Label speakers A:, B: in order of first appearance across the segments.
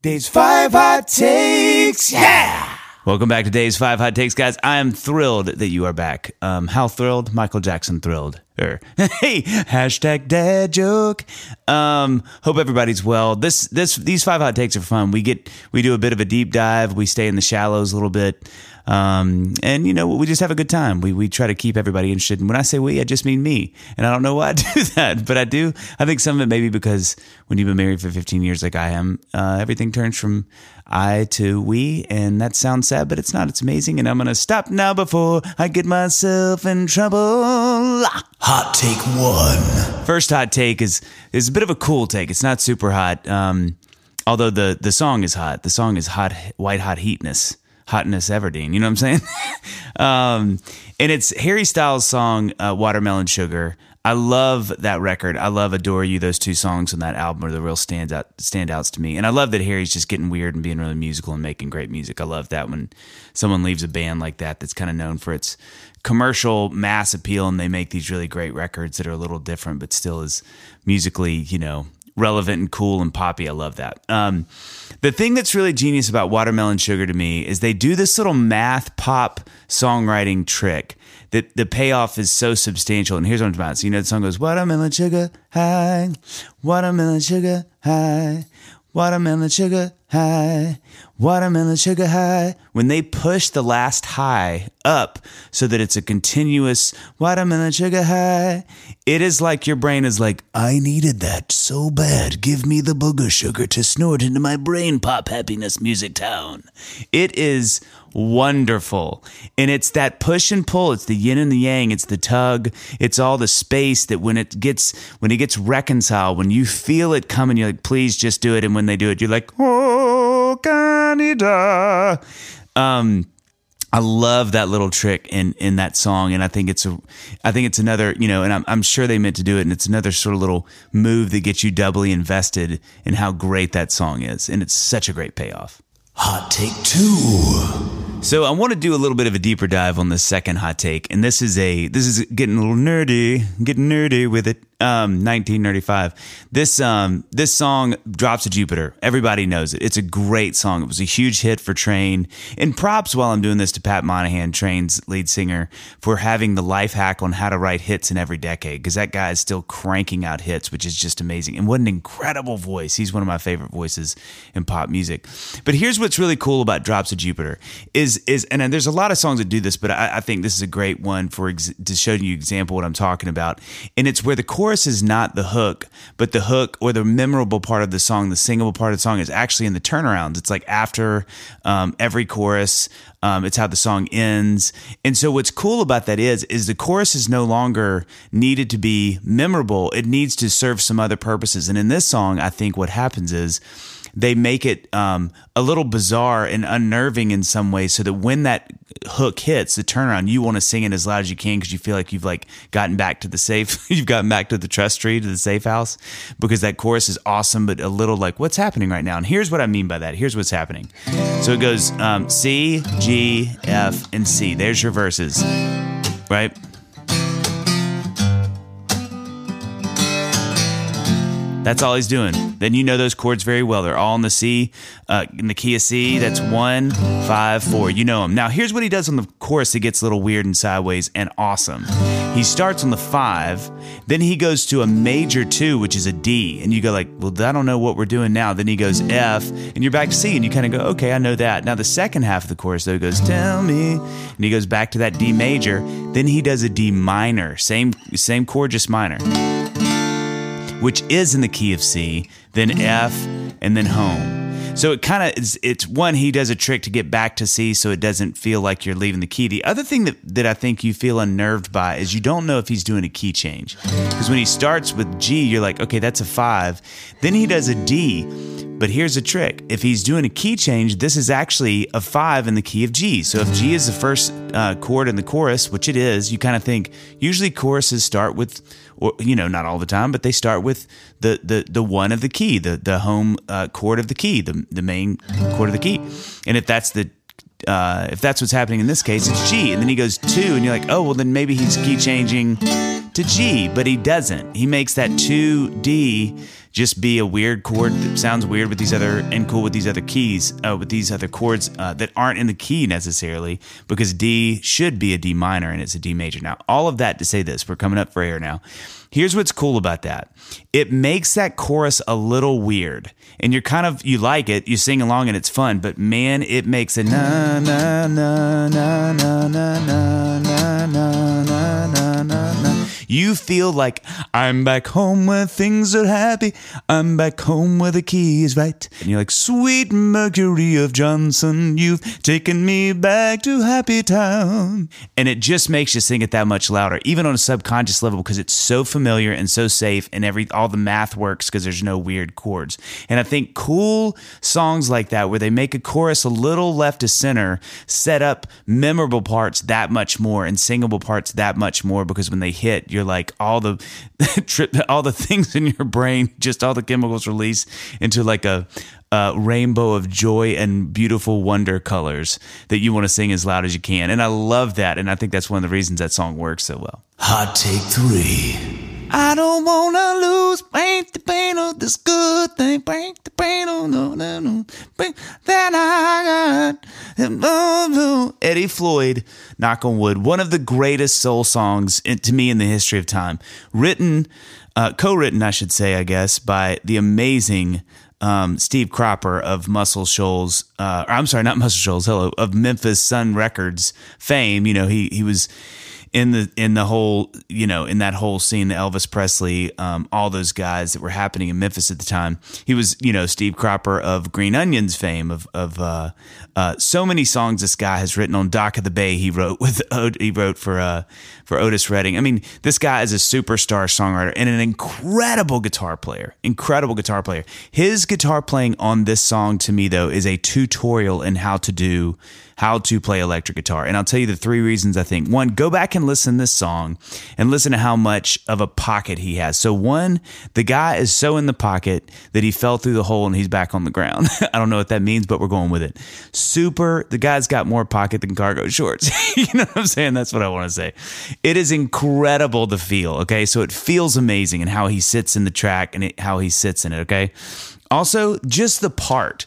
A: Days five hot takes. Yeah.
B: Welcome back to Days Five Hot Takes, guys. I am thrilled that you are back. Um, how thrilled? Michael Jackson thrilled. Er, hey, hashtag dad joke. Um, hope everybody's well. This, this, these five hot takes are fun. We get, we do a bit of a deep dive. We stay in the shallows a little bit. Um, and you know, we just have a good time. We, we try to keep everybody interested. And when I say we, I just mean me. And I don't know why I do that, but I do. I think some of it maybe because when you've been married for 15 years, like I am, uh, everything turns from I to we. And that sounds sad, but it's not. It's amazing. And I'm going to stop now before I get myself in trouble.
A: Hot take one.
B: First hot take is, is a bit of a cool take. It's not super hot. Um, although the, the song is hot. The song is hot, white hot heatness hotness Everdeen. You know what I'm saying? um, and it's Harry Styles' song uh, "Watermelon Sugar." I love that record. I love "Adore You." Those two songs on that album are the real stands out standouts to me. And I love that Harry's just getting weird and being really musical and making great music. I love that when someone leaves a band like that that's kind of known for its commercial mass appeal and they make these really great records that are a little different but still is musically, you know, relevant and cool and poppy. I love that. Um, the thing that's really genius about Watermelon Sugar to me is they do this little math pop songwriting trick that the payoff is so substantial. And here's what I'm talking about. So, you know, the song goes, Watermelon Sugar High, Watermelon Sugar High. Watermelon sugar high, watermelon sugar high. When they push the last high up so that it's a continuous watermelon sugar high, it is like your brain is like, I needed that so bad. Give me the booger sugar to snort into my brain, pop happiness music town. It is wonderful. And it's that push and pull. It's the yin and the yang. It's the tug. It's all the space that when it gets when it gets reconciled, when you feel it coming, you're like, please just do it. And when they do it, you're like, oh Canada. Um I love that little trick in in that song, and I think it's a, I think it's another, you know, and I'm I'm sure they meant to do it, and it's another sort of little move that gets you doubly invested in how great that song is, and it's such a great payoff.
A: Hot take two.
B: So I want to do a little bit of a deeper dive on the second hot take, and this is a this is getting a little nerdy, getting nerdy with it. Um, 1995. This um this song drops to Jupiter. Everybody knows it. It's a great song. It was a huge hit for Train. And props while I'm doing this to Pat Monahan, Train's lead singer, for having the life hack on how to write hits in every decade. Because that guy is still cranking out hits, which is just amazing. And what an incredible voice. He's one of my favorite voices in pop music. But here's what's really cool about Drops of Jupiter is is and there's a lot of songs that do this, but I, I think this is a great one for ex- to show you example what I'm talking about. And it's where the chorus is not the hook, but the hook or the memorable part of the song, the singable part of the song is actually in the turnarounds. It's like after um, every chorus, um, it's how the song ends. And so what's cool about that is, is the chorus is no longer needed to be memorable. It needs to serve some other purposes. And in this song, I think what happens is they make it um, a little bizarre and unnerving in some ways so that when that hook hits the turnaround you want to sing it as loud as you can because you feel like you've like gotten back to the safe you've gotten back to the trust tree to the safe house because that chorus is awesome but a little like what's happening right now? And here's what i mean by that. Here's what's happening. So it goes um, c g f and c. There's your verses right That's all he's doing. Then you know those chords very well. They're all in the C, uh, in the key of C. That's one, five, four. You know them. Now, here's what he does on the chorus that gets a little weird and sideways and awesome. He starts on the five, then he goes to a major two, which is a D. And you go like, well, I don't know what we're doing now. Then he goes F, and you're back to C, and you kind of go, okay, I know that. Now, the second half of the chorus, though, goes, tell me. And he goes back to that D major. Then he does a D minor, same, same chord, just minor which is in the key of C, then F, and then home. So it kind of is, it's one, he does a trick to get back to C so it doesn't feel like you're leaving the key. The other thing that, that I think you feel unnerved by is you don't know if he's doing a key change. Because when he starts with G, you're like, okay, that's a five. Then he does a D. But here's a trick. If he's doing a key change, this is actually a five in the key of G. So if G is the first uh, chord in the chorus, which it is, you kind of think usually choruses start with or you know, not all the time, but they start with the the the one of the key, the the home uh, chord of the key, the the main chord of the key. And if that's the uh, if that's what's happening in this case, it's G. And then he goes two, and you're like, oh, well, then maybe he's key changing to G, but he doesn't. He makes that 2D just be a weird chord that sounds weird with these other and cool with these other keys, uh, with these other chords uh, that aren't in the key necessarily, because D should be a D minor and it's a D major. Now, all of that to say this, we're coming up for air now. Here's what's cool about that. It makes that chorus a little weird. And you're kind of you like it, you sing along and it's fun, but man, it makes a na na na na na na na na na na na na. You feel like I'm back home where things are happy. I'm back home where the key is right. And you're like, sweet Mercury of Johnson, you've taken me back to Happy Town. And it just makes you sing it that much louder, even on a subconscious level, because it's so familiar and so safe, and every all the math works because there's no weird chords. And I think cool songs like that, where they make a chorus a little left to center, set up memorable parts that much more and singable parts that much more because when they hit, you're like all the all the things in your brain, just all the chemicals release into like a, a rainbow of joy and beautiful wonder colors that you want to sing as loud as you can. And I love that, and I think that's one of the reasons that song works so well.
A: Hot take three.
B: I don't wanna lose, paint the paint of this good thing, paint the paint on no no no that I got. Eddie Floyd, knock on wood, one of the greatest soul songs in, to me in the history of time. Written, uh, co-written, I should say, I guess, by the amazing um, Steve Cropper of Muscle Shoals. Uh, I'm sorry, not Muscle Shoals. Hello, of Memphis Sun Records fame. You know, he he was in the in the whole you know in that whole scene, the Elvis Presley, um, all those guys that were happening in Memphis at the time. He was you know Steve Cropper of Green Onions fame of of uh, uh, so many songs this guy has written on Dock of the Bay. He wrote with he wrote for uh, for Otis Redding. I mean, this guy is a superstar songwriter and an incredible guitar player. Incredible guitar player. His guitar playing on this song to me though is a tutorial in how to do how to play electric guitar. And I'll tell you the three reasons I think. One, go back and listen to this song and listen to how much of a pocket he has. So, one, the guy is so in the pocket that he fell through the hole and he's back on the ground. I don't know what that means, but we're going with it. Super, the guy's got more pocket than cargo shorts. you know what I'm saying? That's what I want to say. It is incredible to feel, okay? So, it feels amazing and how he sits in the track and it, how he sits in it, okay? Also, just the part.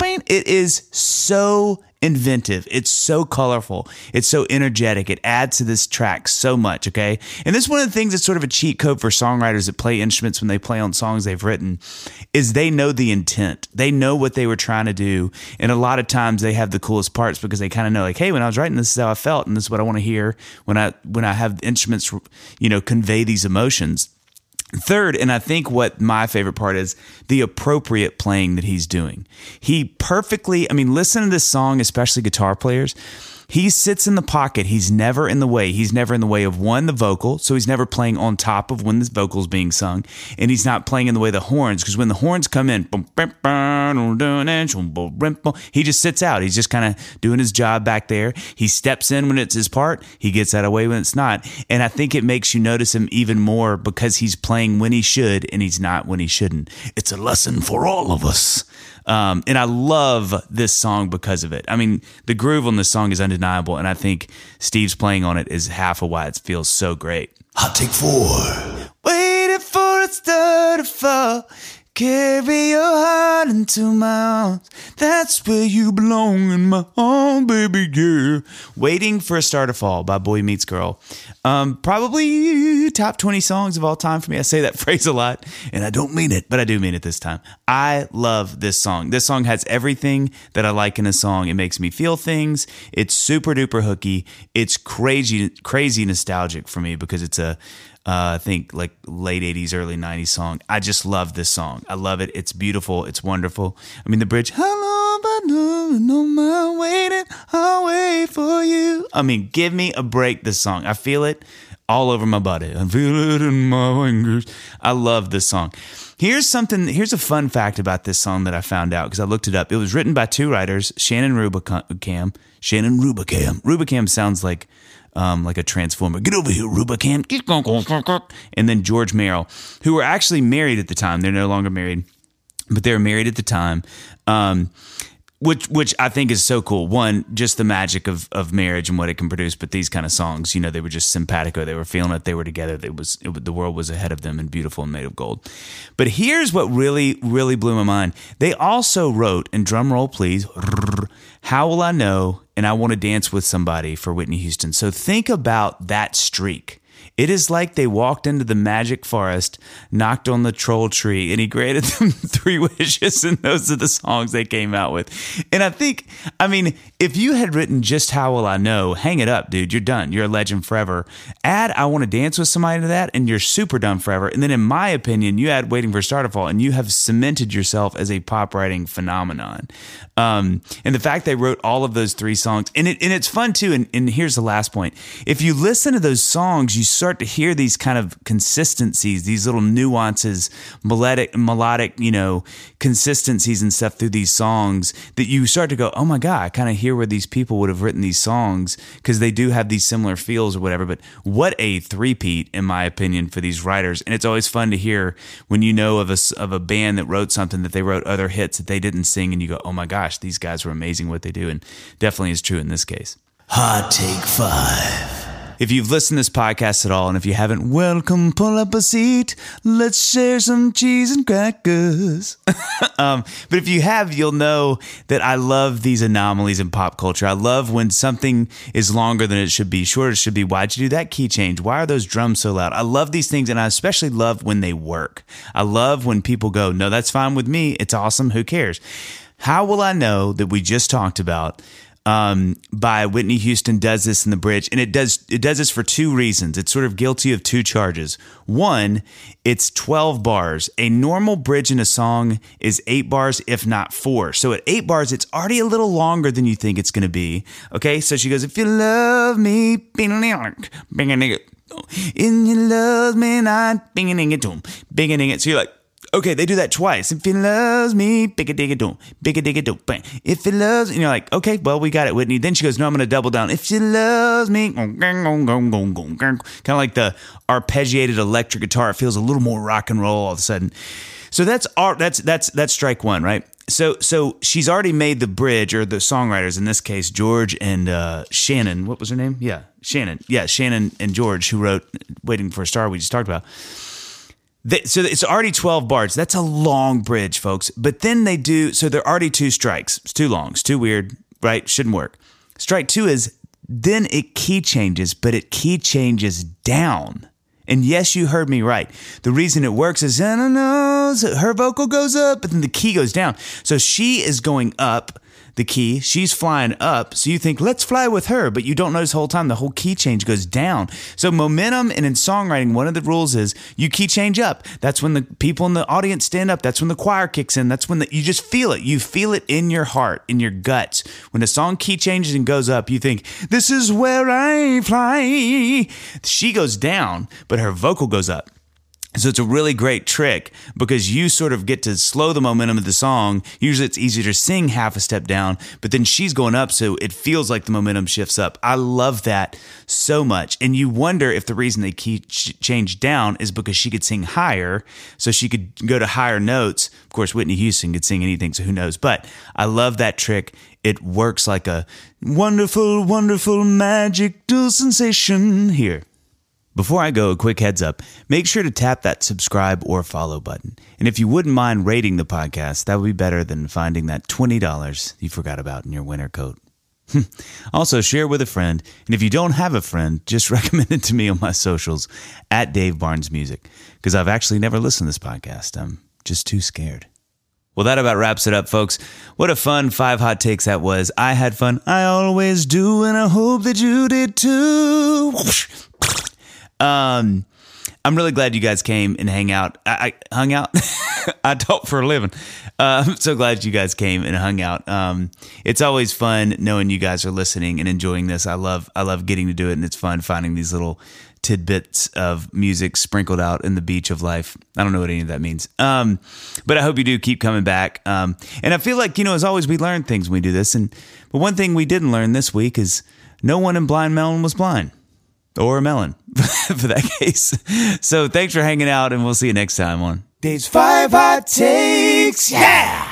B: It is so inventive. It's so colorful. It's so energetic. It adds to this track so much, okay? And this is one of the things that's sort of a cheat code for songwriters that play instruments when they play on songs they've written is they know the intent. They know what they were trying to do. And a lot of times they have the coolest parts because they kind of know like, hey, when I was writing this is how I felt and this is what I want to hear when I when I have instruments, you know, convey these emotions. Third, and I think what my favorite part is the appropriate playing that he's doing. He perfectly, I mean, listen to this song, especially guitar players. He sits in the pocket. He's never in the way. He's never in the way of one, the vocal. So he's never playing on top of when the vocal's being sung. And he's not playing in the way the horns because when the horns come in, he just sits out. He's just kind of doing his job back there. He steps in when it's his part. He gets out of the way when it's not. And I think it makes you notice him even more because he's playing when he should and he's not when he shouldn't. It's a lesson for all of us. Um, and I love this song because of it. I mean, the groove on this song is undeniable, and I think Steve's playing on it is half of why it feels so great.
A: Hot take four.
B: Waiting for it to fall. Carry your heart into my arms. That's where you belong in my arms, baby, yeah. Waiting for a Star to Fall by Boy Meets Girl. Um, probably top 20 songs of all time for me. I say that phrase a lot, and I don't mean it, but I do mean it this time. I love this song. This song has everything that I like in a song. It makes me feel things. It's super duper hooky. It's crazy, crazy nostalgic for me because it's a uh, I think like late 80s, early 90s song. I just love this song. I love it. It's beautiful. It's wonderful. I mean, the bridge, no, my waiting, I'll wait for you. I mean, give me a break, this song. I feel it all over my body. I feel it in my fingers. I love this song. Here's something, here's a fun fact about this song that I found out because I looked it up. It was written by two writers, Shannon Rubicam. Shannon Rubicam. Rubicam sounds like um, like a transformer. Get over here, Rubicam. And then George Merrill, who were actually married at the time. They're no longer married, but they were married at the time. Um, which which I think is so cool. One, just the magic of of marriage and what it can produce. But these kind of songs, you know, they were just simpatico. They were feeling it. They were together. It was it, the world was ahead of them and beautiful and made of gold. But here's what really really blew my mind. They also wrote, and drum roll please, "How will I know?" and "I want to dance with somebody" for Whitney Houston. So think about that streak. It is like they walked into the magic forest, knocked on the troll tree, and he granted them three wishes, and those are the songs they came out with. And I think, I mean, if you had written just How Will I Know, hang it up, dude. You're done. You're a legend forever. Add I Want to Dance with Somebody to that, and you're super done forever. And then, in my opinion, you add Waiting for Star to Fall, and you have cemented yourself as a pop writing phenomenon. Um, and the fact they wrote all of those three songs, and, it, and it's fun too. And, and here's the last point if you listen to those songs, you start to hear these kind of consistencies, these little nuances, melodic, melodic, you know, consistencies and stuff through these songs that you start to go, oh my God, I kind of hear where these people would have written these songs because they do have these similar feels or whatever. But what a three-peat, in my opinion, for these writers. And it's always fun to hear when you know of a, of a band that wrote something that they wrote other hits that they didn't sing and you go, oh my gosh, these guys were amazing what they do. And definitely is true in this case.
A: Hot take five.
B: If you've listened to this podcast at all, and if you haven't, welcome, pull up a seat. Let's share some cheese and crackers. um, but if you have, you'll know that I love these anomalies in pop culture. I love when something is longer than it should be, shorter it should be. Why'd you do that key change? Why are those drums so loud? I love these things, and I especially love when they work. I love when people go, no, that's fine with me. It's awesome. Who cares? How will I know that we just talked about um, by Whitney Houston does this in the bridge, and it does it does this for two reasons. It's sort of guilty of two charges. One, it's twelve bars. A normal bridge in a song is eight bars, if not four. So at eight bars, it's already a little longer than you think it's going to be. Okay, so she goes, "If you love me, bing a nigga, in you love me not, bing a it, bing it." So you're like Okay, they do that twice. If he loves me, big a dig a doom, big a dig a doom, bang. If he loves, and you're like, okay, well, we got it, Whitney. Then she goes, no, I'm going to double down. If she loves me, kind of like the arpeggiated electric guitar. It feels a little more rock and roll all of a sudden. So that's art. That's that's that's strike one, right? So so she's already made the bridge, or the songwriters in this case, George and uh, Shannon. What was her name? Yeah, Shannon. Yeah, Shannon and George, who wrote "Waiting for a Star." We just talked about they, so it's already 12 bars. That's a long bridge, folks. But then they do, so they're already two strikes. It's too long. It's too weird, right? Shouldn't work. Strike two is then it key changes, but it key changes down. And yes, you heard me right. The reason it works is her vocal goes up, but then the key goes down. So she is going up the key. She's flying up. So you think, let's fly with her. But you don't notice the whole time the whole key change goes down. So momentum and in songwriting, one of the rules is you key change up. That's when the people in the audience stand up. That's when the choir kicks in. That's when the, you just feel it. You feel it in your heart, in your guts. When the song key changes and goes up, you think, this is where I fly. She goes down, but her vocal goes up. So it's a really great trick because you sort of get to slow the momentum of the song. Usually it's easier to sing half a step down, but then she's going up, so it feels like the momentum shifts up. I love that so much. And you wonder if the reason they keep change down is because she could sing higher, so she could go to higher notes. Of course, Whitney Houston could sing anything, so who knows? But I love that trick. It works like a wonderful, wonderful magical sensation here. Before I go, a quick heads up make sure to tap that subscribe or follow button. And if you wouldn't mind rating the podcast, that would be better than finding that $20 you forgot about in your winter coat. also, share with a friend. And if you don't have a friend, just recommend it to me on my socials at Dave Barnes Music, because I've actually never listened to this podcast. I'm just too scared. Well, that about wraps it up, folks. What a fun five hot takes that was. I had fun. I always do, and I hope that you did too. Um, I'm really glad you guys came and hang out. I, I hung out. I talk for a living. Uh, I'm so glad you guys came and hung out. Um, it's always fun knowing you guys are listening and enjoying this. I love I love getting to do it, and it's fun finding these little tidbits of music sprinkled out in the beach of life. I don't know what any of that means. Um, but I hope you do keep coming back. Um, and I feel like, you know, as always, we learn things when we do this. And but one thing we didn't learn this week is no one in Blind Melon was blind or a melon for that case. So thanks for hanging out, and we'll see you next time on
A: Dave's Five Hot Takes. Yeah.